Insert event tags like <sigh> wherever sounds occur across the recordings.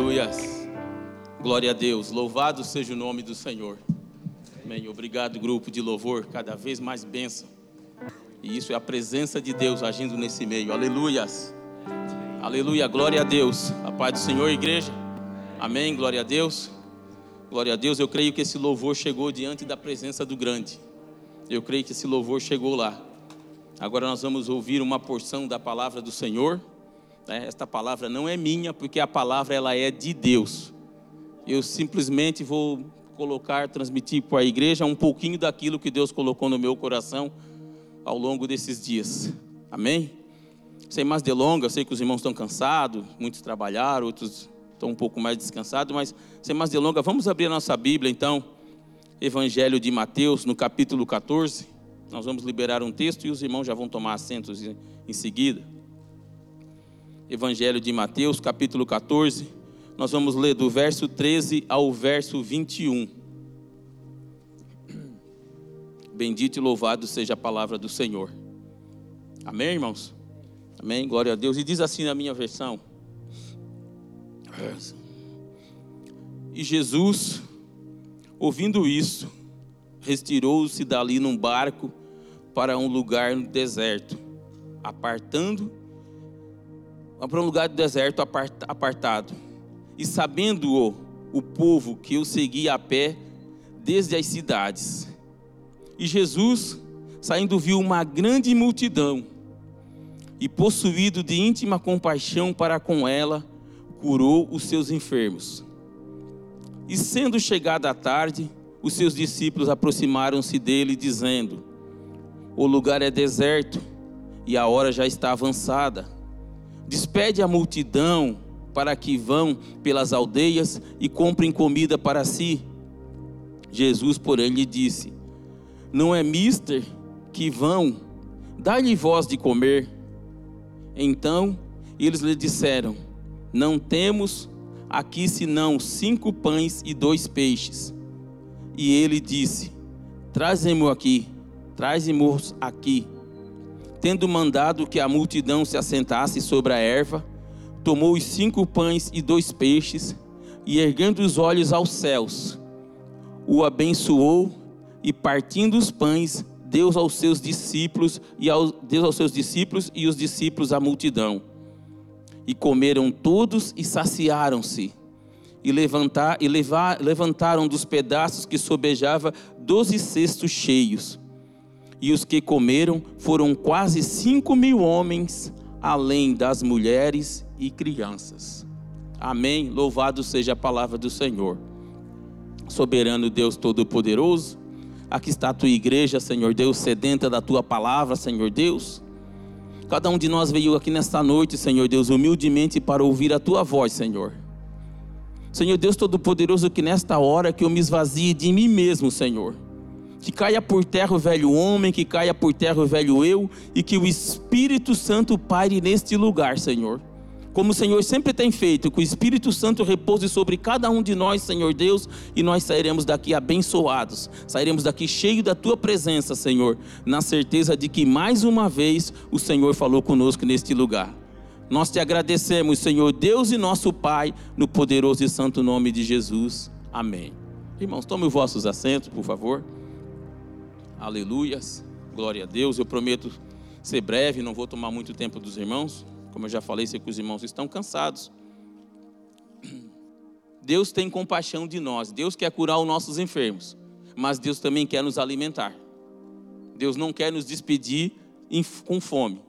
Aleluias. Glória a Deus. Louvado seja o nome do Senhor. Amém. Obrigado, grupo de louvor. Cada vez mais bênção. E isso é a presença de Deus agindo nesse meio. Aleluias. Aleluia. Glória a Deus. A paz do Senhor, igreja. Amém. Glória a Deus. Glória a Deus. Eu creio que esse louvor chegou diante da presença do grande. Eu creio que esse louvor chegou lá. Agora nós vamos ouvir uma porção da palavra do Senhor. Né? Esta palavra não é minha, porque a palavra ela é de Deus. Eu simplesmente vou colocar, transmitir para a igreja um pouquinho daquilo que Deus colocou no meu coração ao longo desses dias. Amém? Sem mais delongas, sei que os irmãos estão cansados, muitos trabalharam, outros estão um pouco mais descansados, mas sem mais delongas, vamos abrir a nossa Bíblia então, Evangelho de Mateus, no capítulo 14. Nós vamos liberar um texto e os irmãos já vão tomar assentos em seguida. Evangelho de Mateus, capítulo 14. Nós vamos ler do verso 13 ao verso 21. Bendito e louvado seja a palavra do Senhor. Amém, irmãos? Amém, glória a Deus. E diz assim na minha versão: E Jesus, ouvindo isso, retirou-se dali num barco para um lugar no deserto, apartando para um lugar do deserto apartado. E sabendo-o o povo que o seguia a pé desde as cidades. E Jesus, saindo, viu uma grande multidão e, possuído de íntima compaixão para com ela, curou os seus enfermos. E sendo chegada a tarde, os seus discípulos aproximaram-se dele, dizendo: O lugar é deserto e a hora já está avançada. Despede a multidão para que vão pelas aldeias e comprem comida para si. Jesus, porém, lhe disse: Não é mister que vão, dá-lhe voz de comer. Então eles lhe disseram: Não temos aqui senão cinco pães e dois peixes. E ele disse: Trazem-mo aqui, trazem-mo aqui. Tendo mandado que a multidão se assentasse sobre a erva, tomou os cinco pães e dois peixes, e erguendo os olhos aos céus, o abençoou e partindo os pães, Deus aos seus discípulos e ao, Deus aos seus discípulos e os discípulos à multidão. E comeram todos e saciaram-se. E, levantar, e levar, levantaram dos pedaços que sobejava doze cestos cheios. E os que comeram foram quase cinco mil homens, além das mulheres e crianças. Amém. Louvado seja a palavra do Senhor. Soberano Deus Todo-Poderoso, Aqui está a tua igreja, Senhor Deus, sedenta da tua palavra, Senhor Deus. Cada um de nós veio aqui nesta noite, Senhor Deus, humildemente para ouvir a tua voz, Senhor. Senhor Deus Todo-Poderoso, que nesta hora que eu me esvazie de mim mesmo, Senhor. Que caia por terra o velho homem, que caia por terra o velho eu, e que o Espírito Santo pare neste lugar, Senhor como o Senhor sempre tem feito, que o Espírito Santo repouse sobre cada um de nós, Senhor Deus, e nós sairemos daqui abençoados, sairemos daqui cheio da tua presença, Senhor, na certeza de que mais uma vez o Senhor falou conosco neste lugar. Nós te agradecemos, Senhor Deus e nosso Pai, no poderoso e santo nome de Jesus. Amém. Irmãos, tomem os vossos assentos, por favor. Aleluias. Glória a Deus. Eu prometo ser breve, não vou tomar muito tempo dos irmãos. Como eu já falei, sei que os irmãos estão cansados. Deus tem compaixão de nós. Deus quer curar os nossos enfermos. Mas Deus também quer nos alimentar. Deus não quer nos despedir com fome.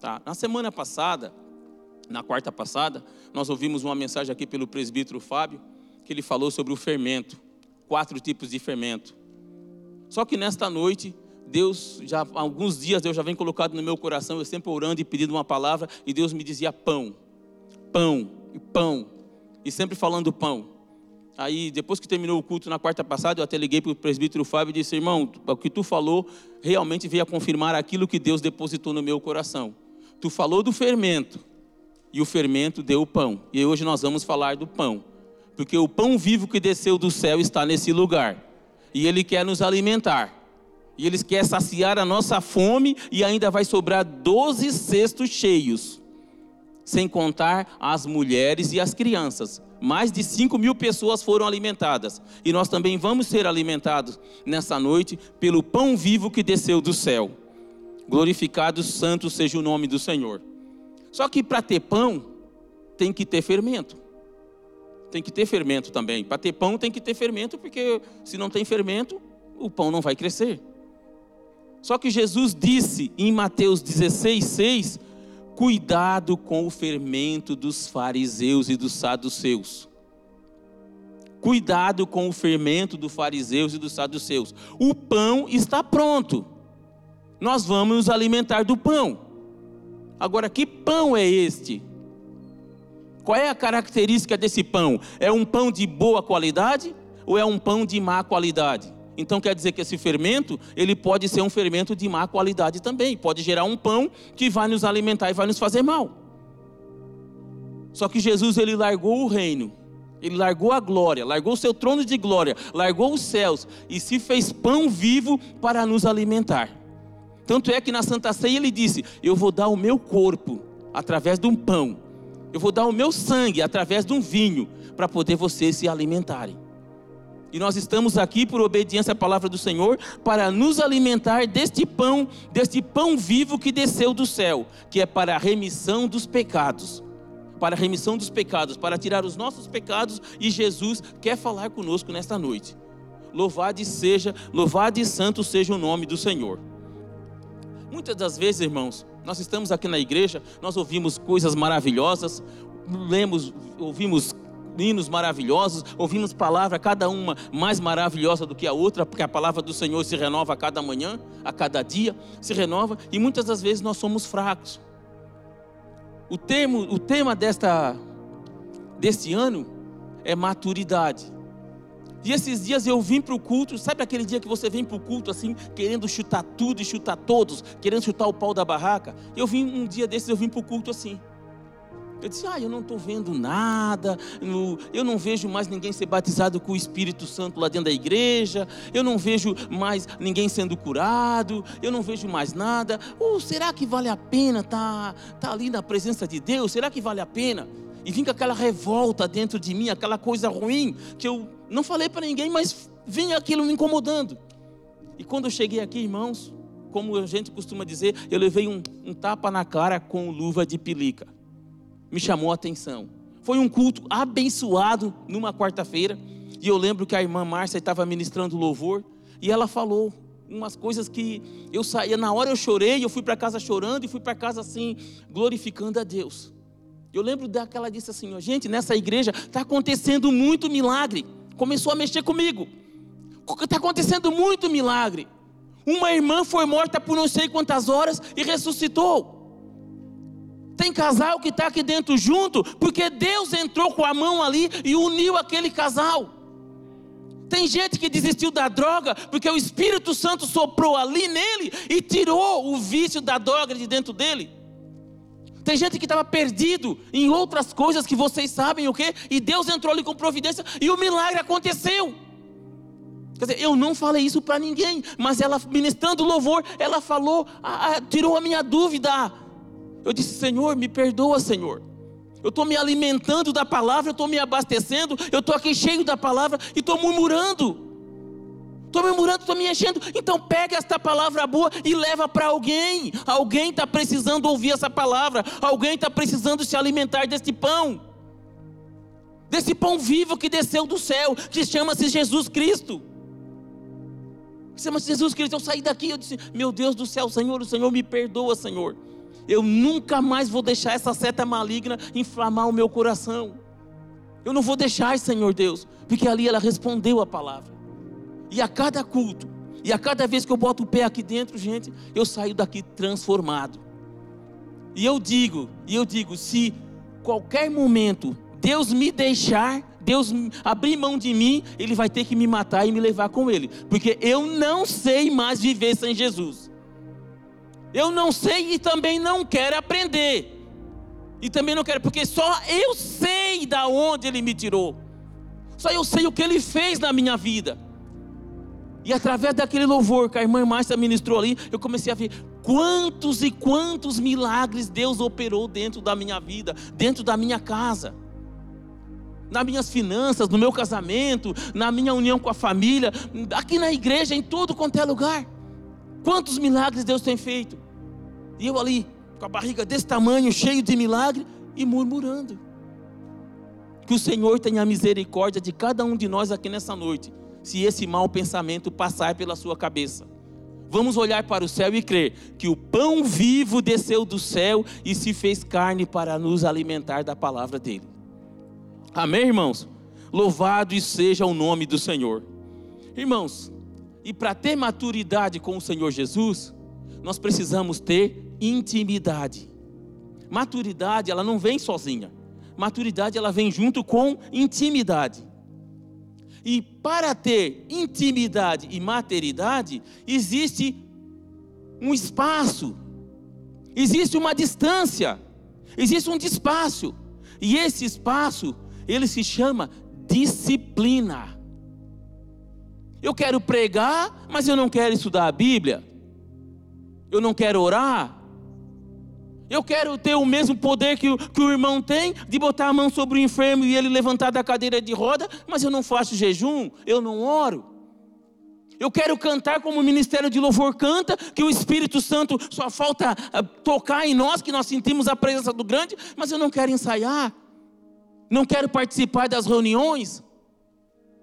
Tá? Na semana passada, na quarta passada, nós ouvimos uma mensagem aqui pelo presbítero Fábio, que ele falou sobre o fermento. Quatro tipos de fermento. Só que nesta noite, Deus já há alguns dias Deus já vem colocado no meu coração, eu sempre orando e pedindo uma palavra e Deus me dizia pão, pão e pão e sempre falando pão. Aí depois que terminou o culto na quarta passada, eu até liguei para o presbítero Fábio e disse: irmão, o que tu falou realmente veio a confirmar aquilo que Deus depositou no meu coração. Tu falou do fermento e o fermento deu o pão. E hoje nós vamos falar do pão, porque o pão vivo que desceu do céu está nesse lugar e ele quer nos alimentar. E eles querem saciar a nossa fome e ainda vai sobrar 12 cestos cheios. Sem contar as mulheres e as crianças. Mais de 5 mil pessoas foram alimentadas. E nós também vamos ser alimentados nessa noite pelo pão vivo que desceu do céu. Glorificado, santo seja o nome do Senhor. Só que para ter pão, tem que ter fermento. Tem que ter fermento também. Para ter pão, tem que ter fermento, porque se não tem fermento, o pão não vai crescer. Só que Jesus disse em Mateus 16, 6 Cuidado com o fermento dos fariseus e dos saduceus. Cuidado com o fermento dos fariseus e dos saduceus. O pão está pronto. Nós vamos nos alimentar do pão. Agora, que pão é este? Qual é a característica desse pão? É um pão de boa qualidade ou é um pão de má qualidade? Então quer dizer que esse fermento, ele pode ser um fermento de má qualidade também, pode gerar um pão que vai nos alimentar e vai nos fazer mal. Só que Jesus ele largou o reino, ele largou a glória, largou o seu trono de glória, largou os céus e se fez pão vivo para nos alimentar. Tanto é que na Santa Ceia ele disse: Eu vou dar o meu corpo através de um pão, eu vou dar o meu sangue através de um vinho, para poder vocês se alimentarem. E nós estamos aqui por obediência à palavra do Senhor para nos alimentar deste pão, deste pão vivo que desceu do céu, que é para a remissão dos pecados. Para a remissão dos pecados, para tirar os nossos pecados, e Jesus quer falar conosco nesta noite. Louvado seja, louvado e santo seja o nome do Senhor. Muitas das vezes, irmãos, nós estamos aqui na igreja, nós ouvimos coisas maravilhosas, lemos, ouvimos hinos maravilhosos, ouvimos palavra, cada uma mais maravilhosa do que a outra, porque a palavra do Senhor se renova a cada manhã, a cada dia, se renova, e muitas das vezes nós somos fracos. O, termo, o tema desta, deste ano é maturidade. E esses dias eu vim para o culto, sabe aquele dia que você vem para o culto assim, querendo chutar tudo e chutar todos, querendo chutar o pau da barraca? Eu vim um dia desses, eu vim para o culto assim. Eu disse: Ah, eu não estou vendo nada, eu não vejo mais ninguém ser batizado com o Espírito Santo lá dentro da igreja, eu não vejo mais ninguém sendo curado, eu não vejo mais nada. Ou será que vale a pena estar tá, tá ali na presença de Deus? Será que vale a pena? E vim com aquela revolta dentro de mim, aquela coisa ruim, que eu não falei para ninguém, mas vinha aquilo me incomodando. E quando eu cheguei aqui, irmãos, como a gente costuma dizer, eu levei um, um tapa na cara com luva de pelica me chamou a atenção. Foi um culto abençoado numa quarta-feira. E eu lembro que a irmã Márcia estava ministrando louvor. E ela falou umas coisas que eu saía. Na hora eu chorei, eu fui para casa chorando e fui para casa assim, glorificando a Deus. Eu lembro daquela disse assim: gente, nessa igreja está acontecendo muito milagre. Começou a mexer comigo. Está acontecendo muito milagre. Uma irmã foi morta por não sei quantas horas e ressuscitou. Tem casal que está aqui dentro junto, porque Deus entrou com a mão ali e uniu aquele casal. Tem gente que desistiu da droga, porque o Espírito Santo soprou ali nele e tirou o vício da droga de dentro dele. Tem gente que estava perdido em outras coisas que vocês sabem o que, e Deus entrou ali com providência e o milagre aconteceu. Quer dizer, eu não falei isso para ninguém, mas ela ministrando louvor, ela falou, a, a, tirou a minha dúvida. Eu disse: Senhor, me perdoa, Senhor. Eu estou me alimentando da palavra, eu estou me abastecendo, eu estou aqui cheio da palavra e estou murmurando. Estou murmurando, estou me enchendo. Então pega esta palavra boa e leva para alguém. Alguém está precisando ouvir essa palavra. Alguém está precisando se alimentar desse pão. Desse pão vivo que desceu do céu, que chama-se Jesus Cristo. Chama-se Jesus Cristo. Eu saí daqui, eu disse: Meu Deus do céu, Senhor, o Senhor me perdoa, Senhor. Eu nunca mais vou deixar essa seta maligna inflamar o meu coração. Eu não vou deixar, Senhor Deus, porque ali ela respondeu a palavra. E a cada culto, e a cada vez que eu boto o pé aqui dentro, gente, eu saio daqui transformado. E eu digo, e eu digo, se qualquer momento Deus me deixar, Deus abrir mão de mim, Ele vai ter que me matar e me levar com Ele, porque eu não sei mais viver sem Jesus. Eu não sei e também não quero aprender. E também não quero, porque só eu sei da onde ele me tirou. Só eu sei o que ele fez na minha vida. E através daquele louvor que a irmã Márcia ministrou ali, eu comecei a ver quantos e quantos milagres Deus operou dentro da minha vida, dentro da minha casa. nas minhas finanças, no meu casamento, na minha união com a família, aqui na igreja, em todo quanto é lugar. Quantos milagres Deus tem feito? E eu ali, com a barriga desse tamanho, cheio de milagre e murmurando. Que o Senhor tenha misericórdia de cada um de nós aqui nessa noite, se esse mau pensamento passar pela sua cabeça. Vamos olhar para o céu e crer que o pão vivo desceu do céu e se fez carne para nos alimentar da palavra dele. Amém, irmãos? Louvado seja o nome do Senhor. Irmãos, e para ter maturidade com o Senhor Jesus, nós precisamos ter intimidade. Maturidade, ela não vem sozinha. Maturidade, ela vem junto com intimidade. E para ter intimidade e materidade, existe um espaço, existe uma distância, existe um espaço. E esse espaço, ele se chama disciplina. Eu quero pregar, mas eu não quero estudar a Bíblia. Eu não quero orar, eu quero ter o mesmo poder que o, que o irmão tem, de botar a mão sobre o enfermo e ele levantar da cadeira de roda, mas eu não faço jejum, eu não oro. Eu quero cantar como o ministério de louvor canta, que o Espírito Santo só falta ah, tocar em nós, que nós sentimos a presença do grande, mas eu não quero ensaiar, não quero participar das reuniões.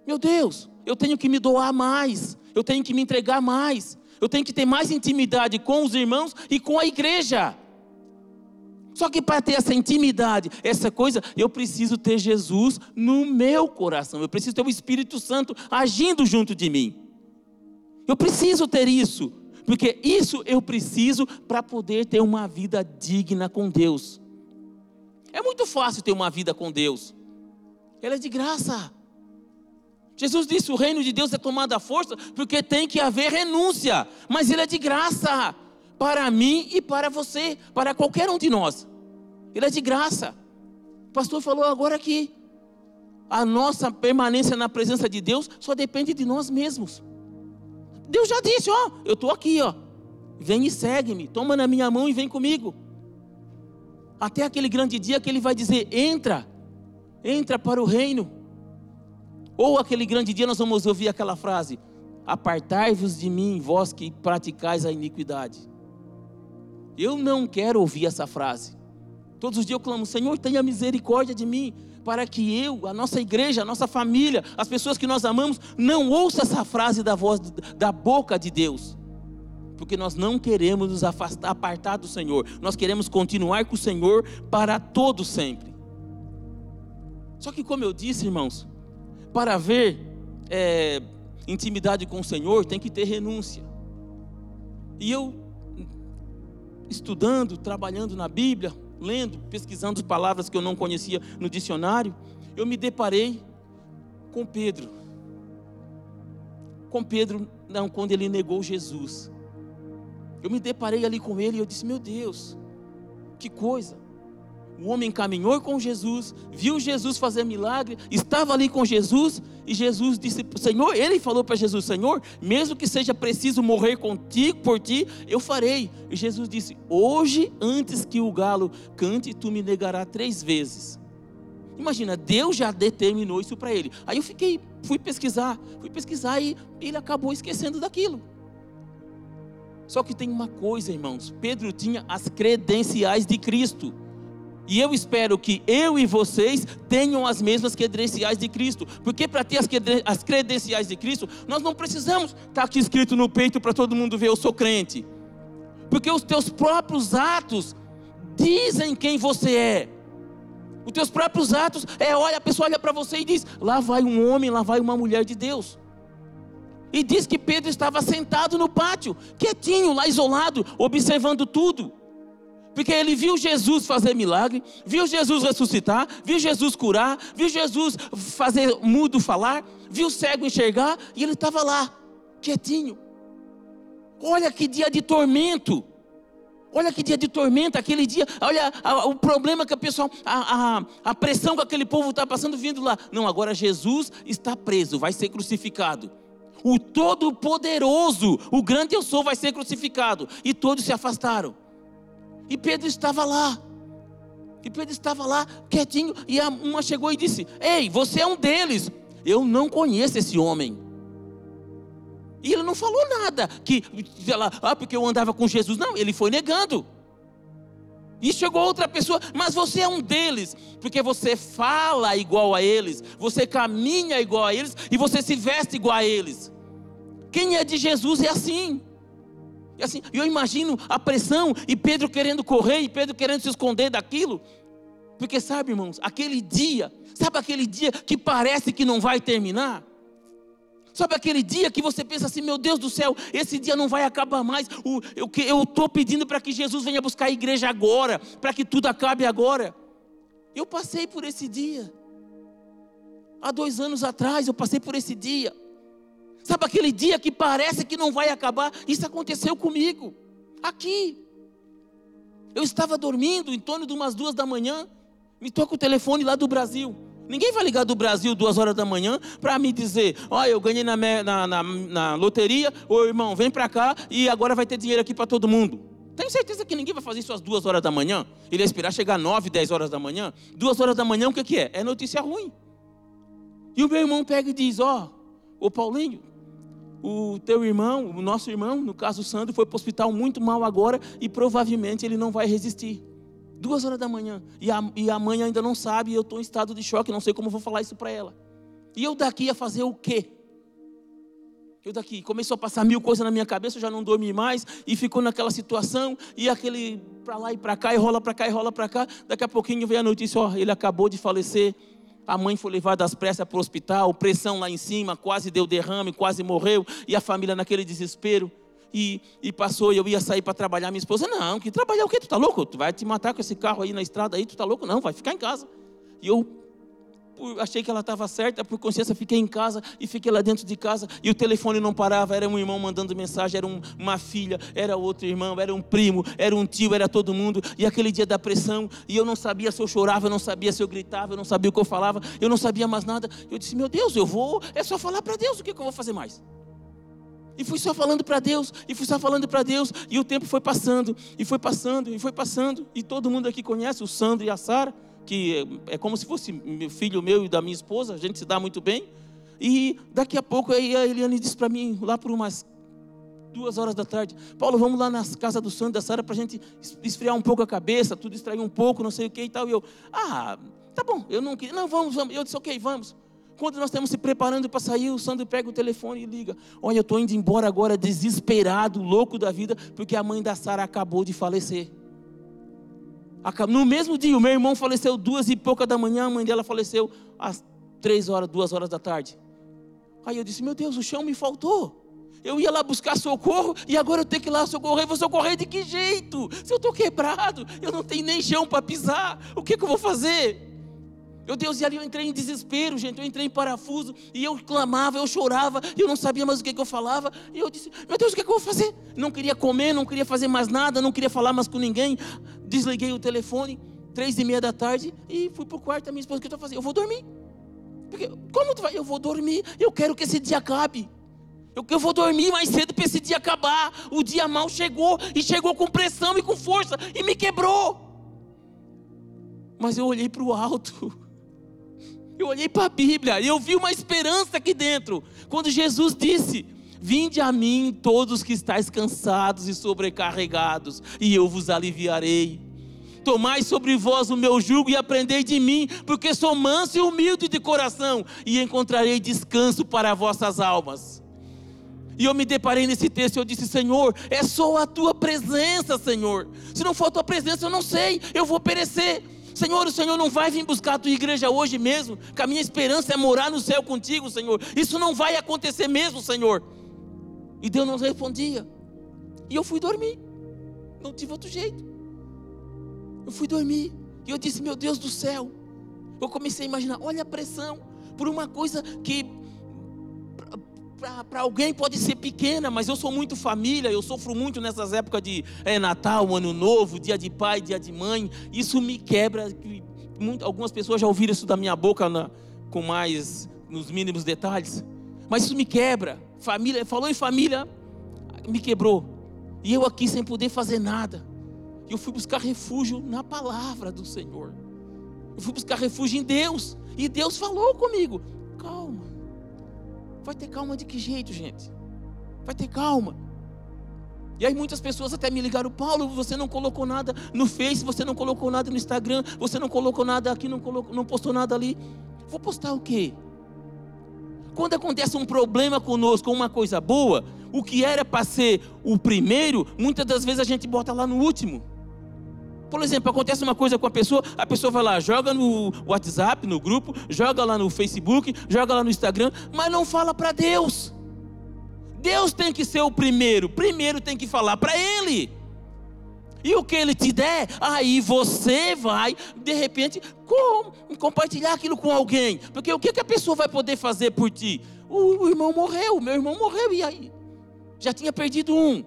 Meu Deus, eu tenho que me doar mais, eu tenho que me entregar mais, eu tenho que ter mais intimidade com os irmãos e com a igreja. Só que para ter essa intimidade, essa coisa, eu preciso ter Jesus no meu coração. Eu preciso ter o Espírito Santo agindo junto de mim. Eu preciso ter isso, porque isso eu preciso para poder ter uma vida digna com Deus. É muito fácil ter uma vida com Deus. Ela é de graça. Jesus disse: o reino de Deus é tomado à força, porque tem que haver renúncia, mas ele é de graça para mim e para você, para qualquer um de nós. Ele é de graça. O pastor falou agora que a nossa permanência na presença de Deus só depende de nós mesmos. Deus já disse, ó, eu estou aqui, ó. Vem e segue-me, toma na minha mão e vem comigo. Até aquele grande dia que ele vai dizer: entra, entra para o reino. Ou aquele grande dia nós vamos ouvir aquela frase: Apartai-vos de mim, vós que praticais a iniquidade. Eu não quero ouvir essa frase. Todos os dias eu clamo, Senhor, tenha misericórdia de mim, para que eu, a nossa igreja, a nossa família, as pessoas que nós amamos, não ouça essa frase da voz da boca de Deus. Porque nós não queremos nos afastar, apartar do Senhor. Nós queremos continuar com o Senhor para todo sempre. Só que como eu disse, irmãos, para haver é, intimidade com o Senhor, tem que ter renúncia. E eu, estudando, trabalhando na Bíblia, lendo, pesquisando palavras que eu não conhecia no dicionário, eu me deparei com Pedro. Com Pedro, não, quando ele negou Jesus. Eu me deparei ali com ele e eu disse: Meu Deus, que coisa. O homem caminhou com Jesus, viu Jesus fazer milagre, estava ali com Jesus, e Jesus disse: Senhor, ele falou para Jesus: Senhor, mesmo que seja preciso morrer contigo, por ti, eu farei. E Jesus disse: Hoje, antes que o galo cante, tu me negarás três vezes. Imagina, Deus já determinou isso para ele. Aí eu fiquei, fui pesquisar, fui pesquisar e ele acabou esquecendo daquilo. Só que tem uma coisa, irmãos: Pedro tinha as credenciais de Cristo. E eu espero que eu e vocês tenham as mesmas credenciais de Cristo. Porque para ter as credenciais de Cristo, nós não precisamos estar tá aqui escrito no peito para todo mundo ver eu sou crente. Porque os teus próprios atos dizem quem você é. Os teus próprios atos é, olha, a pessoa olha para você e diz: lá vai um homem, lá vai uma mulher de Deus. E diz que Pedro estava sentado no pátio, quietinho, lá isolado, observando tudo. Porque ele viu Jesus fazer milagre, viu Jesus ressuscitar, viu Jesus curar, viu Jesus fazer mudo falar, viu cego enxergar, e ele estava lá, quietinho. Olha que dia de tormento. Olha que dia de tormento, aquele dia, olha a, o problema que a pessoa, a, a, a pressão que aquele povo está passando vindo lá. Não, agora Jesus está preso, vai ser crucificado. O Todo-Poderoso, o grande eu sou, vai ser crucificado. E todos se afastaram. E Pedro estava lá. E Pedro estava lá quietinho e uma chegou e disse: Ei, você é um deles. Eu não conheço esse homem. E ele não falou nada que, ela, ah, porque eu andava com Jesus. Não, ele foi negando. E chegou outra pessoa, mas você é um deles, porque você fala igual a eles, você caminha igual a eles e você se veste igual a eles. Quem é de Jesus é assim. E assim, eu imagino a pressão e Pedro querendo correr e Pedro querendo se esconder daquilo. Porque sabe, irmãos, aquele dia, sabe aquele dia que parece que não vai terminar? Sabe aquele dia que você pensa assim, meu Deus do céu, esse dia não vai acabar mais. eu estou pedindo para que Jesus venha buscar a igreja agora, para que tudo acabe agora. Eu passei por esse dia. Há dois anos atrás eu passei por esse dia. Sabe aquele dia que parece que não vai acabar? Isso aconteceu comigo, aqui. Eu estava dormindo em torno de umas duas da manhã, me toca o telefone lá do Brasil. Ninguém vai ligar do Brasil duas horas da manhã para me dizer: Olha, eu ganhei na, na, na, na loteria, ô irmão, vem para cá e agora vai ter dinheiro aqui para todo mundo. Tenho certeza que ninguém vai fazer isso às duas horas da manhã. Ele ia esperar chegar nove, dez horas da manhã. Duas horas da manhã, o que, que é? É notícia ruim. E o meu irmão pega e diz: Ó, oh, ô Paulinho, o teu irmão, o nosso irmão, no caso o Sandro, foi para o hospital muito mal agora e provavelmente ele não vai resistir. Duas horas da manhã. E a, e a mãe ainda não sabe, e eu estou em estado de choque, não sei como vou falar isso para ela. E eu daqui ia fazer o quê? Eu daqui, começou a passar mil coisas na minha cabeça, eu já não dormi mais, e ficou naquela situação, e aquele para lá e para cá, e rola para cá, e rola para cá. Daqui a pouquinho veio a notícia: ó, ele acabou de falecer. A mãe foi levada às pressas para o hospital, pressão lá em cima, quase deu derrame, quase morreu, e a família naquele desespero e, e passou e eu ia sair para trabalhar. Minha esposa, não, que trabalhar o quê? Tu tá louco? Tu vai te matar com esse carro aí na estrada aí, tu tá louco? Não, vai ficar em casa. E eu achei que ela estava certa, por consciência fiquei em casa e fiquei lá dentro de casa e o telefone não parava, era um irmão mandando mensagem, era um, uma filha, era outro irmão, era um primo, era um tio, era todo mundo, e aquele dia da pressão, e eu não sabia se eu chorava, eu não sabia se eu gritava, eu não sabia o que eu falava, eu não sabia mais nada, eu disse, meu Deus, eu vou, é só falar para Deus, o que, que eu vou fazer mais? E fui só falando para Deus, e fui só falando para Deus, e o tempo foi passando, e foi passando, e foi passando, e todo mundo aqui conhece o Sandro e a Sara, que é, é como se fosse filho meu e da minha esposa, a gente se dá muito bem. E daqui a pouco aí a Eliane disse para mim, lá por umas duas horas da tarde, Paulo, vamos lá na casa do Sandro da Sara para a gente esfriar um pouco a cabeça, tudo distrair um pouco, não sei o que e tal. E eu, ah, tá bom, eu não queria, não, vamos, vamos. Eu disse, ok, vamos. Quando nós estamos se preparando para sair, o Sandro pega o telefone e liga. Olha, eu estou indo embora agora desesperado, louco da vida, porque a mãe da Sara acabou de falecer. No mesmo dia, o meu irmão faleceu duas e pouca da manhã, a mãe dela faleceu às três horas, duas horas da tarde. Aí eu disse, meu Deus, o chão me faltou. Eu ia lá buscar socorro e agora eu tenho que ir lá socorrer. Vou socorrer de que jeito? Se eu estou quebrado, eu não tenho nem chão para pisar, o que, que eu vou fazer? Meu Deus, e ali eu entrei em desespero, gente. Eu entrei em parafuso e eu clamava, eu chorava, eu não sabia mais o que, que eu falava. E eu disse: Meu Deus, o que, que eu vou fazer? Não queria comer, não queria fazer mais nada, não queria falar mais com ninguém. Desliguei o telefone, três e meia da tarde, e fui para o quarto da minha esposa: O que eu estou fazendo? Eu vou dormir. Porque, como tu vai? Eu vou dormir, eu quero que esse dia acabe. Eu, eu vou dormir mais cedo para esse dia acabar. O dia mal chegou, e chegou com pressão e com força, e me quebrou. Mas eu olhei para o alto. <laughs> Eu olhei para a Bíblia e eu vi uma esperança aqui dentro. Quando Jesus disse: Vinde a mim todos que estáis cansados e sobrecarregados, e eu vos aliviarei. Tomai sobre vós o meu jugo e aprendei de mim, porque sou manso e humilde de coração, e encontrarei descanso para vossas almas. E eu me deparei nesse texto e eu disse: Senhor, é só a tua presença, Senhor. Se não for a tua presença, eu não sei, eu vou perecer. Senhor, o Senhor não vai vir buscar a tua igreja hoje mesmo, que a minha esperança é morar no céu contigo, Senhor. Isso não vai acontecer mesmo, Senhor. E Deus não respondia. E eu fui dormir. Não tive outro jeito. Eu fui dormir. E eu disse, meu Deus do céu. Eu comecei a imaginar, olha a pressão por uma coisa que para alguém pode ser pequena, mas eu sou muito família, eu sofro muito nessas épocas de é, Natal, Ano Novo, Dia de Pai, Dia de Mãe. Isso me quebra. Muito, algumas pessoas já ouviram isso da minha boca na, com mais nos mínimos detalhes, mas isso me quebra. Família, falou em família, me quebrou. E eu aqui sem poder fazer nada. E eu fui buscar refúgio na palavra do Senhor. Eu fui buscar refúgio em Deus. E Deus falou comigo: calma. Vai ter calma de que jeito, gente? Vai ter calma. E aí muitas pessoas até me ligaram, Paulo, você não colocou nada no Face, você não colocou nada no Instagram, você não colocou nada aqui, não, colocou, não postou nada ali. Vou postar o quê? Quando acontece um problema conosco, uma coisa boa, o que era para ser o primeiro, muitas das vezes a gente bota lá no último. Por exemplo, acontece uma coisa com a pessoa, a pessoa vai lá, joga no WhatsApp, no grupo, joga lá no Facebook, joga lá no Instagram, mas não fala para Deus. Deus tem que ser o primeiro, primeiro tem que falar para Ele. E o que Ele te der, aí você vai, de repente, com, compartilhar aquilo com alguém. Porque o que, que a pessoa vai poder fazer por ti? O, o irmão morreu, meu irmão morreu, e aí? Já tinha perdido um.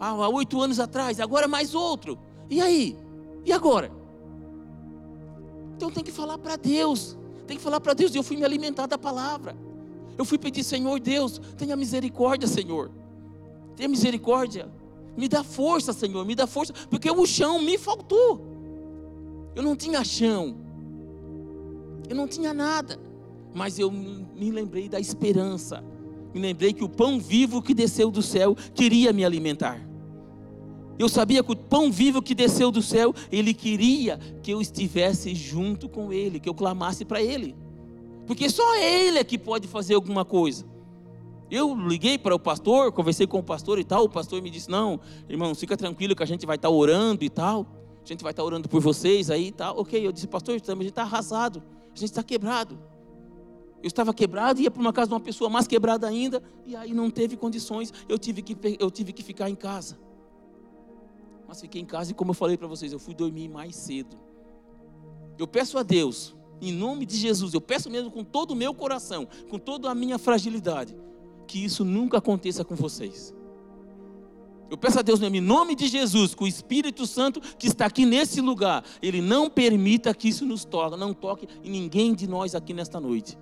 Há oito anos atrás, agora mais outro. E aí? E agora? Então tem que falar para Deus. Tem que falar para Deus. E eu fui me alimentar da palavra. Eu fui pedir, Senhor Deus, tenha misericórdia, Senhor. Tenha misericórdia. Me dá força, Senhor, me dá força, porque o chão me faltou. Eu não tinha chão. Eu não tinha nada. Mas eu me lembrei da esperança. Me lembrei que o pão vivo que desceu do céu queria me alimentar. Eu sabia que o pão vivo que desceu do céu, ele queria que eu estivesse junto com ele, que eu clamasse para ele. Porque só ele é que pode fazer alguma coisa. Eu liguei para o pastor, conversei com o pastor e tal. O pastor me disse: Não, irmão, fica tranquilo que a gente vai estar tá orando e tal. A gente vai estar tá orando por vocês aí e tal. Ok, eu disse: Pastor, a gente está arrasado, a gente está quebrado. Eu estava quebrado, ia para uma casa de uma pessoa mais quebrada ainda, e aí não teve condições, eu tive que, eu tive que ficar em casa. Mas fiquei em casa e, como eu falei para vocês, eu fui dormir mais cedo. Eu peço a Deus em nome de Jesus, eu peço mesmo com todo o meu coração, com toda a minha fragilidade, que isso nunca aconteça com vocês. Eu peço a Deus mesmo, em nome de Jesus, que o Espírito Santo que está aqui nesse lugar, ele não permita que isso nos toque, não toque em ninguém de nós aqui nesta noite.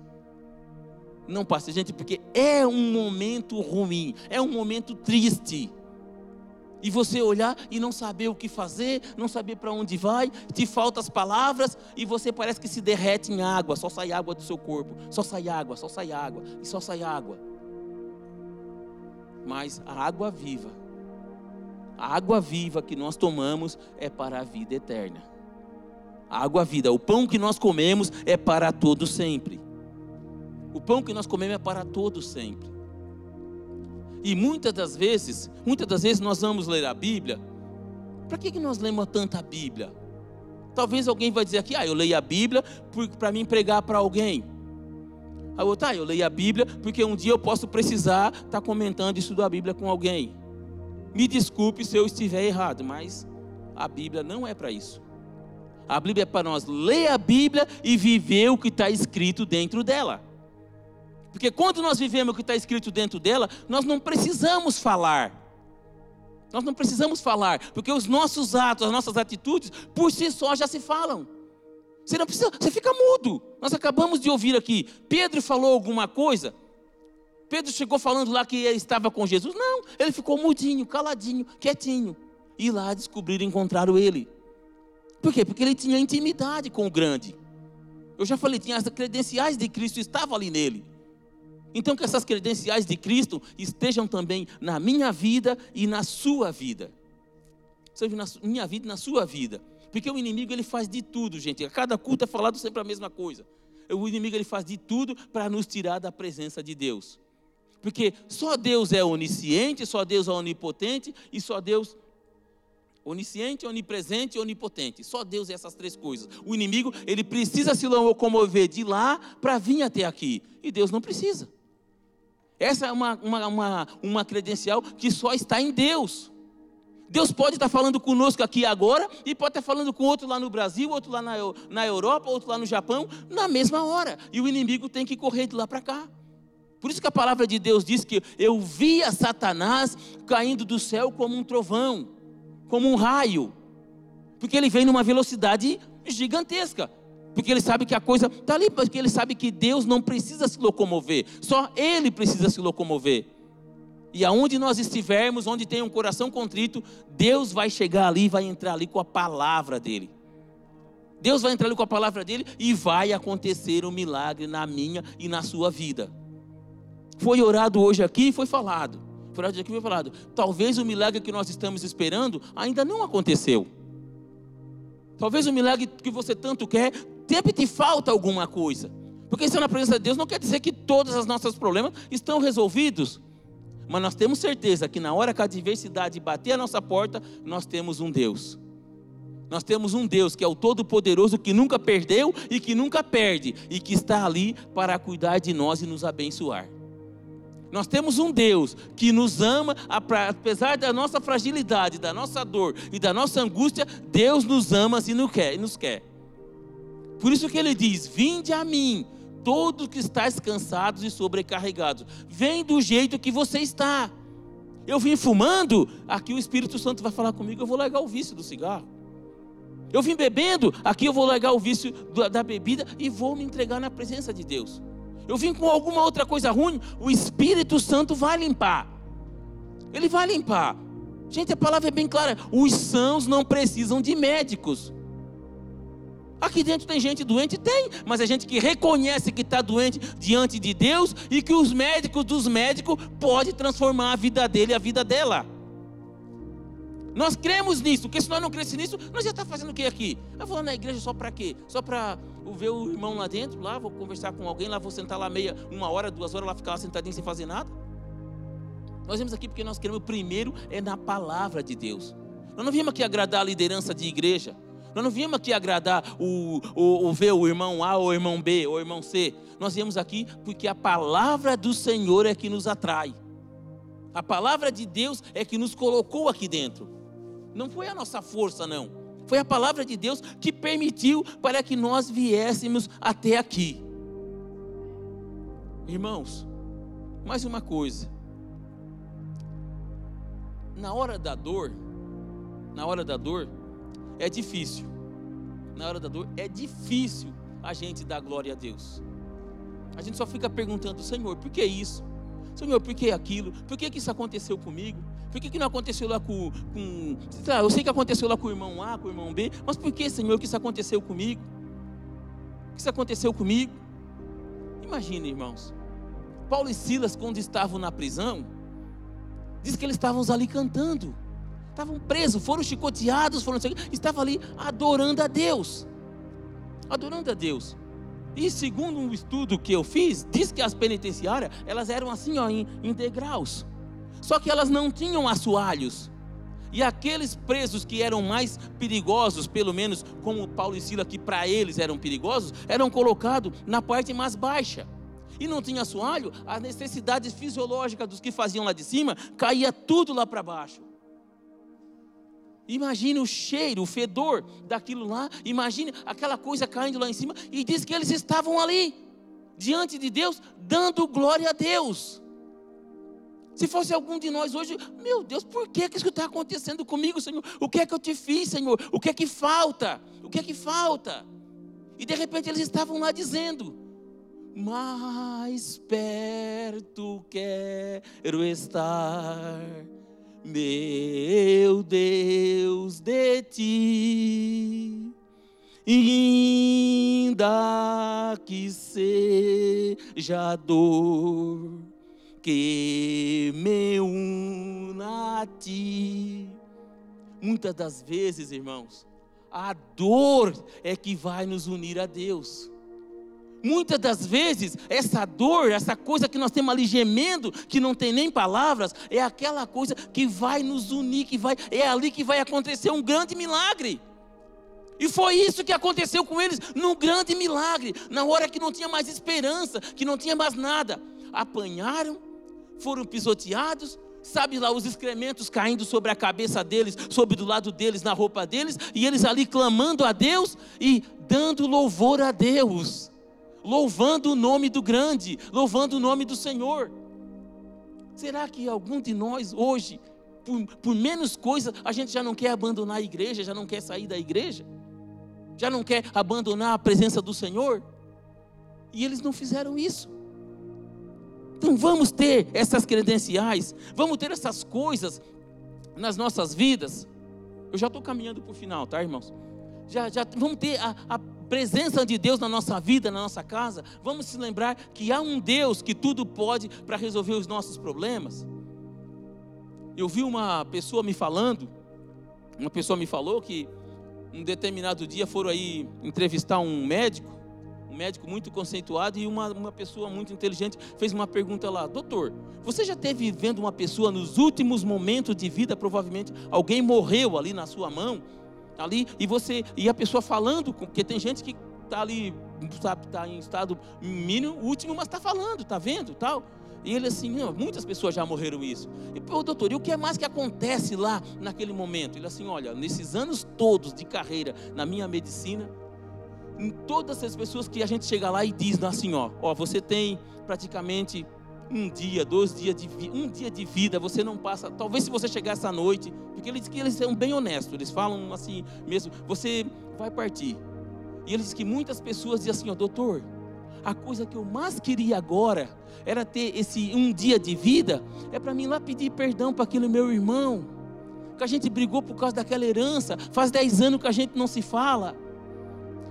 Não passe, gente, porque é um momento ruim, é um momento triste. E você olhar e não saber o que fazer, não saber para onde vai, te faltam as palavras e você parece que se derrete em água, só sai água do seu corpo, só sai água, só sai água e só sai água. Mas a água viva, a água viva que nós tomamos é para a vida eterna. A água vida, o pão que nós comemos é para todo sempre. O pão que nós comemos é para todo sempre. E muitas das vezes, muitas das vezes nós vamos ler a Bíblia. Para que, que nós lemos tanta Bíblia? Talvez alguém vai dizer aqui, ah, eu leio a Bíblia para me pregar para alguém. Aí eu, tá, eu leio a Bíblia porque um dia eu posso precisar estar tá comentando isso da Bíblia com alguém. Me desculpe se eu estiver errado, mas a Bíblia não é para isso. A Bíblia é para nós ler a Bíblia e viver o que está escrito dentro dela. Porque quando nós vivemos o que está escrito dentro dela, nós não precisamos falar. Nós não precisamos falar, porque os nossos atos, as nossas atitudes, por si só já se falam. Você não precisa, você fica mudo. Nós acabamos de ouvir aqui. Pedro falou alguma coisa. Pedro chegou falando lá que ele estava com Jesus. Não, ele ficou mudinho, caladinho, quietinho. E lá descobriram, encontraram ele. Por quê? Porque ele tinha intimidade com o grande. Eu já falei, tinha as credenciais de Cristo, estavam ali nele. Então, que essas credenciais de Cristo estejam também na minha vida e na sua vida. Seja na minha vida e na sua vida. Porque o inimigo ele faz de tudo, gente. A cada culto é falado sempre a mesma coisa. O inimigo ele faz de tudo para nos tirar da presença de Deus. Porque só Deus é onisciente, só Deus é onipotente e só Deus onisciente, onipresente e onipotente. Só Deus é essas três coisas. O inimigo, ele precisa se locomover de lá para vir até aqui. E Deus não precisa. Essa é uma, uma, uma, uma credencial que só está em Deus. Deus pode estar falando conosco aqui agora e pode estar falando com outro lá no Brasil, outro lá na, na Europa, outro lá no Japão, na mesma hora. E o inimigo tem que correr de lá para cá. Por isso que a palavra de Deus diz que eu via Satanás caindo do céu como um trovão, como um raio, porque ele vem numa velocidade gigantesca. Porque ele sabe que a coisa está ali, porque ele sabe que Deus não precisa se locomover, só Ele precisa se locomover. E aonde nós estivermos, onde tem um coração contrito, Deus vai chegar ali e vai entrar ali com a palavra dele. Deus vai entrar ali com a palavra dele e vai acontecer um milagre na minha e na sua vida. Foi orado hoje aqui e foi falado. Foi orado aqui e foi falado. Talvez o milagre que nós estamos esperando ainda não aconteceu. Talvez o milagre que você tanto quer, sempre te falta alguma coisa. Porque estar na presença de Deus não quer dizer que todos os nossos problemas estão resolvidos. Mas nós temos certeza que na hora que a adversidade bater a nossa porta, nós temos um Deus. Nós temos um Deus que é o Todo-Poderoso, que nunca perdeu e que nunca perde, e que está ali para cuidar de nós e nos abençoar. Nós temos um Deus que nos ama, apesar da nossa fragilidade, da nossa dor e da nossa angústia, Deus nos ama e nos quer. Por isso que ele diz: Vinde a mim, todos que estáis cansados e sobrecarregados. Vem do jeito que você está. Eu vim fumando, aqui o Espírito Santo vai falar comigo, eu vou largar o vício do cigarro. Eu vim bebendo, aqui eu vou largar o vício da bebida e vou me entregar na presença de Deus. Eu vim com alguma outra coisa ruim, o Espírito Santo vai limpar. Ele vai limpar. Gente, a palavra é bem clara: os sãos não precisam de médicos. Aqui dentro tem gente doente? Tem, mas é gente que reconhece que está doente diante de Deus e que os médicos dos médicos podem transformar a vida dele e a vida dela. Nós cremos nisso, porque se nós não cremos nisso, nós já está fazendo o que aqui? Eu vou na igreja só para quê? Só para ver o irmão lá dentro, lá, vou conversar com alguém, lá vou sentar lá meia, uma hora, duas horas, lá ficar lá sentadinho sem fazer nada? Nós viemos aqui porque nós queremos, primeiro, é na palavra de Deus. Nós não viemos aqui agradar a liderança de igreja. Nós não viemos aqui agradar o, o, o ver o irmão A, ou o irmão B, ou o irmão C. Nós viemos aqui porque a palavra do Senhor é que nos atrai. A palavra de Deus é que nos colocou aqui dentro. Não foi a nossa força, não. Foi a palavra de Deus que permitiu para que nós viéssemos até aqui. Irmãos, mais uma coisa. Na hora da dor, na hora da dor, é difícil. Na hora da dor é difícil a gente dar glória a Deus. A gente só fica perguntando, Senhor, por que isso? Senhor, por que aquilo? Por que, que isso aconteceu comigo? Por que, que não aconteceu lá com, com. Eu sei que aconteceu lá com o irmão A, com o irmão B, mas por que, Senhor, que isso aconteceu comigo? Que isso aconteceu comigo? Imagina, irmãos. Paulo e Silas, quando estavam na prisão, diz que eles estavam ali cantando estavam presos, foram chicoteados, foram estavam ali adorando a Deus. Adorando a Deus. E segundo um estudo que eu fiz, diz que as penitenciárias, elas eram assim, ó, em, em degraus. Só que elas não tinham assoalhos. E aqueles presos que eram mais perigosos, pelo menos como Paulo e Sila, que para eles eram perigosos, eram colocados na parte mais baixa. E não tinha assoalho, as necessidades fisiológicas dos que faziam lá de cima caía tudo lá para baixo. Imagine o cheiro, o fedor daquilo lá. Imagine aquela coisa caindo lá em cima. E diz que eles estavam ali, diante de Deus, dando glória a Deus. Se fosse algum de nós hoje, meu Deus, por que, que isso está acontecendo comigo, Senhor? O que é que eu te fiz, Senhor? O que é que falta? O que é que falta? E de repente eles estavam lá dizendo: Mais perto quero estar meu Deus, de ti, ainda que seja dor que me una a ti. Muitas das vezes, irmãos, a dor é que vai nos unir a Deus. Muitas das vezes, essa dor, essa coisa que nós temos ali gemendo, que não tem nem palavras, é aquela coisa que vai nos unir, que vai, é ali que vai acontecer um grande milagre. E foi isso que aconteceu com eles, num grande milagre, na hora que não tinha mais esperança, que não tinha mais nada. Apanharam, foram pisoteados, sabe lá, os excrementos caindo sobre a cabeça deles, sobre do lado deles, na roupa deles, e eles ali clamando a Deus e dando louvor a Deus louvando o nome do grande, louvando o nome do Senhor. Será que algum de nós hoje, por, por, menos coisa, a gente já não quer abandonar a igreja, já não quer sair da igreja? Já não quer abandonar a presença do Senhor? E eles não fizeram isso. Então vamos ter essas credenciais, vamos ter essas coisas nas nossas vidas. Eu já estou caminhando para o final, tá, irmãos? Já, já vamos ter a, a presença de Deus na nossa vida, na nossa casa. Vamos se lembrar que há um Deus que tudo pode para resolver os nossos problemas. Eu vi uma pessoa me falando, uma pessoa me falou que um determinado dia foram aí entrevistar um médico um médico muito conceituado e uma, uma pessoa muito inteligente fez uma pergunta lá: Doutor, você já teve vendo uma pessoa nos últimos momentos de vida, provavelmente alguém morreu ali na sua mão, ali, e você, e a pessoa falando, porque tem gente que está ali, sabe, está em estado mínimo, último, mas está falando, está vendo, tal. E ele assim, não, muitas pessoas já morreram isso. E, pô, doutor, e o que é mais que acontece lá naquele momento? Ele assim, olha, nesses anos todos de carreira na minha medicina, em todas as pessoas que a gente chega lá e diz assim, ó, ó, você tem praticamente um dia, dois dias de um dia de vida, você não passa. Talvez se você chegar essa noite, porque eles que eles são bem honestos, eles falam assim mesmo, você vai partir. E eles que muitas pessoas dizem assim, ó, doutor, a coisa que eu mais queria agora era ter esse um dia de vida, é para mim lá pedir perdão para aquele meu irmão, que a gente brigou por causa daquela herança, faz dez anos que a gente não se fala.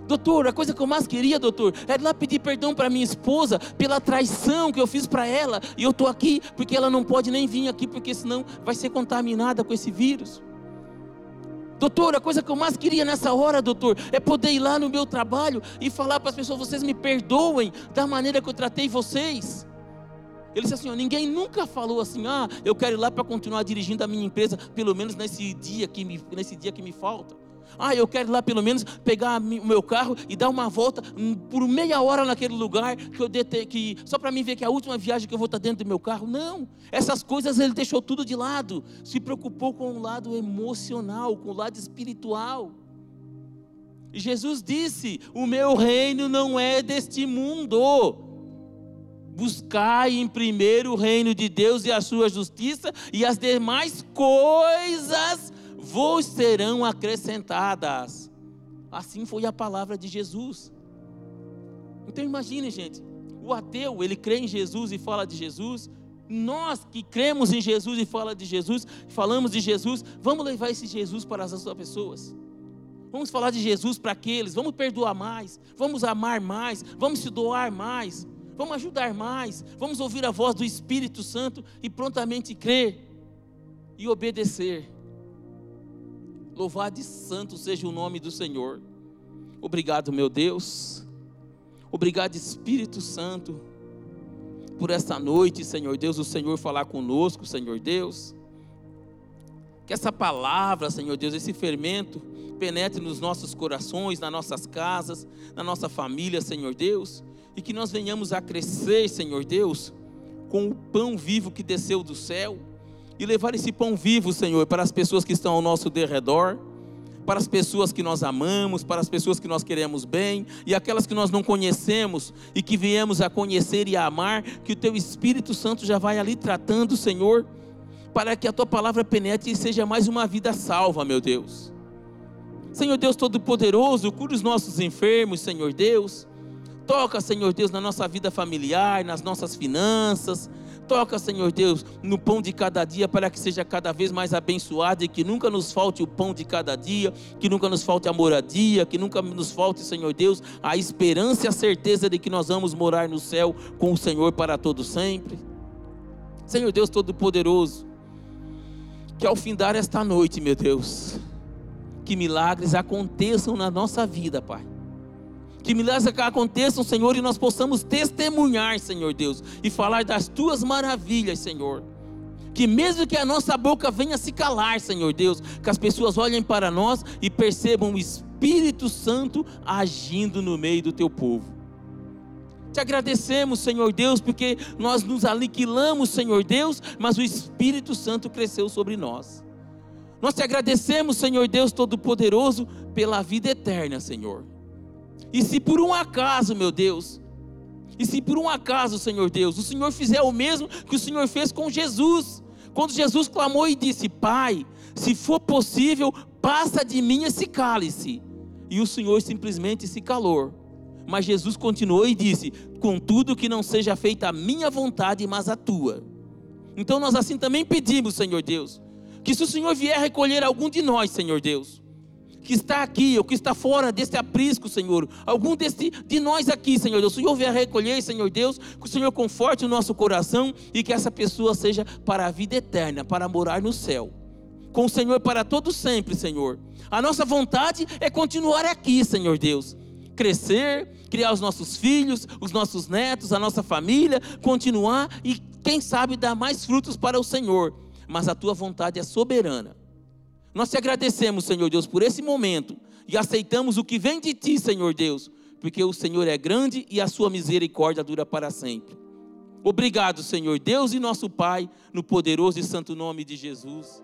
Doutor, a coisa que eu mais queria, doutor, era lá pedir perdão para minha esposa pela traição que eu fiz para ela. E eu estou aqui porque ela não pode nem vir aqui, porque senão vai ser contaminada com esse vírus. Doutor, a coisa que eu mais queria nessa hora, doutor, é poder ir lá no meu trabalho e falar para as pessoas: vocês me perdoem da maneira que eu tratei vocês. Ele disse assim: ó, ninguém nunca falou assim, ah, eu quero ir lá para continuar dirigindo a minha empresa, pelo menos nesse dia que me, nesse dia que me falta. Ah, eu quero lá pelo menos pegar o meu carro e dar uma volta hum, por meia hora naquele lugar que eu dete, que só para mim ver que é a última viagem que eu vou estar dentro do meu carro. Não, essas coisas ele deixou tudo de lado, se preocupou com o lado emocional, com o lado espiritual. E Jesus disse: O meu reino não é deste mundo. Buscai em primeiro o reino de Deus e a sua justiça, e as demais coisas vos serão acrescentadas. Assim foi a palavra de Jesus. Então imagine, gente, o ateu, ele crê em Jesus e fala de Jesus. Nós que cremos em Jesus e fala de Jesus, falamos de Jesus, vamos levar esse Jesus para as outras pessoas. Vamos falar de Jesus para aqueles, vamos perdoar mais, vamos amar mais, vamos se doar mais, vamos ajudar mais, vamos ouvir a voz do Espírito Santo e prontamente crer e obedecer. Louvado e santo seja o nome do Senhor. Obrigado, meu Deus. Obrigado, Espírito Santo, por esta noite, Senhor Deus, o Senhor falar conosco, Senhor Deus. Que essa palavra, Senhor Deus, esse fermento penetre nos nossos corações, nas nossas casas, na nossa família, Senhor Deus, e que nós venhamos a crescer, Senhor Deus, com o pão vivo que desceu do céu e levar esse pão vivo, Senhor, para as pessoas que estão ao nosso derredor, para as pessoas que nós amamos, para as pessoas que nós queremos bem e aquelas que nós não conhecemos e que viemos a conhecer e a amar, que o teu Espírito Santo já vai ali tratando, Senhor, para que a tua palavra penetre e seja mais uma vida salva, meu Deus. Senhor Deus Todo-Poderoso, cura os nossos enfermos, Senhor Deus. Toca, Senhor Deus, na nossa vida familiar, nas nossas finanças, Toca, Senhor Deus, no pão de cada dia para que seja cada vez mais abençoado e que nunca nos falte o pão de cada dia, que nunca nos falte a moradia, que nunca nos falte, Senhor Deus, a esperança e a certeza de que nós vamos morar no céu com o Senhor para todo sempre. Senhor Deus Todo-Poderoso, que ao findar esta noite, meu Deus, que milagres aconteçam na nossa vida, Pai que milagres aconteçam, Senhor, e nós possamos testemunhar, Senhor Deus, e falar das tuas maravilhas, Senhor. Que mesmo que a nossa boca venha se calar, Senhor Deus, que as pessoas olhem para nós e percebam o Espírito Santo agindo no meio do teu povo. Te agradecemos, Senhor Deus, porque nós nos aniquilamos, Senhor Deus, mas o Espírito Santo cresceu sobre nós. Nós te agradecemos, Senhor Deus Todo-Poderoso, pela vida eterna, Senhor. E se por um acaso, meu Deus, e se por um acaso, Senhor Deus, o Senhor fizer o mesmo que o Senhor fez com Jesus, quando Jesus clamou e disse: Pai, se for possível, passa de mim esse cálice. E o Senhor simplesmente se calou. Mas Jesus continuou e disse: Contudo, que não seja feita a minha vontade, mas a tua. Então nós assim também pedimos, Senhor Deus, que se o Senhor vier recolher algum de nós, Senhor Deus, que está aqui ou que está fora deste aprisco, Senhor, algum deste, de nós aqui, Senhor Deus, o Senhor vier recolher, Senhor Deus, que o Senhor conforte o nosso coração e que essa pessoa seja para a vida eterna, para morar no céu. Com o Senhor para todo sempre, Senhor. A nossa vontade é continuar aqui, Senhor Deus. Crescer, criar os nossos filhos, os nossos netos, a nossa família, continuar e, quem sabe, dar mais frutos para o Senhor. Mas a tua vontade é soberana. Nós te agradecemos, Senhor Deus, por esse momento e aceitamos o que vem de ti, Senhor Deus, porque o Senhor é grande e a sua misericórdia dura para sempre. Obrigado, Senhor Deus e nosso Pai, no poderoso e santo nome de Jesus.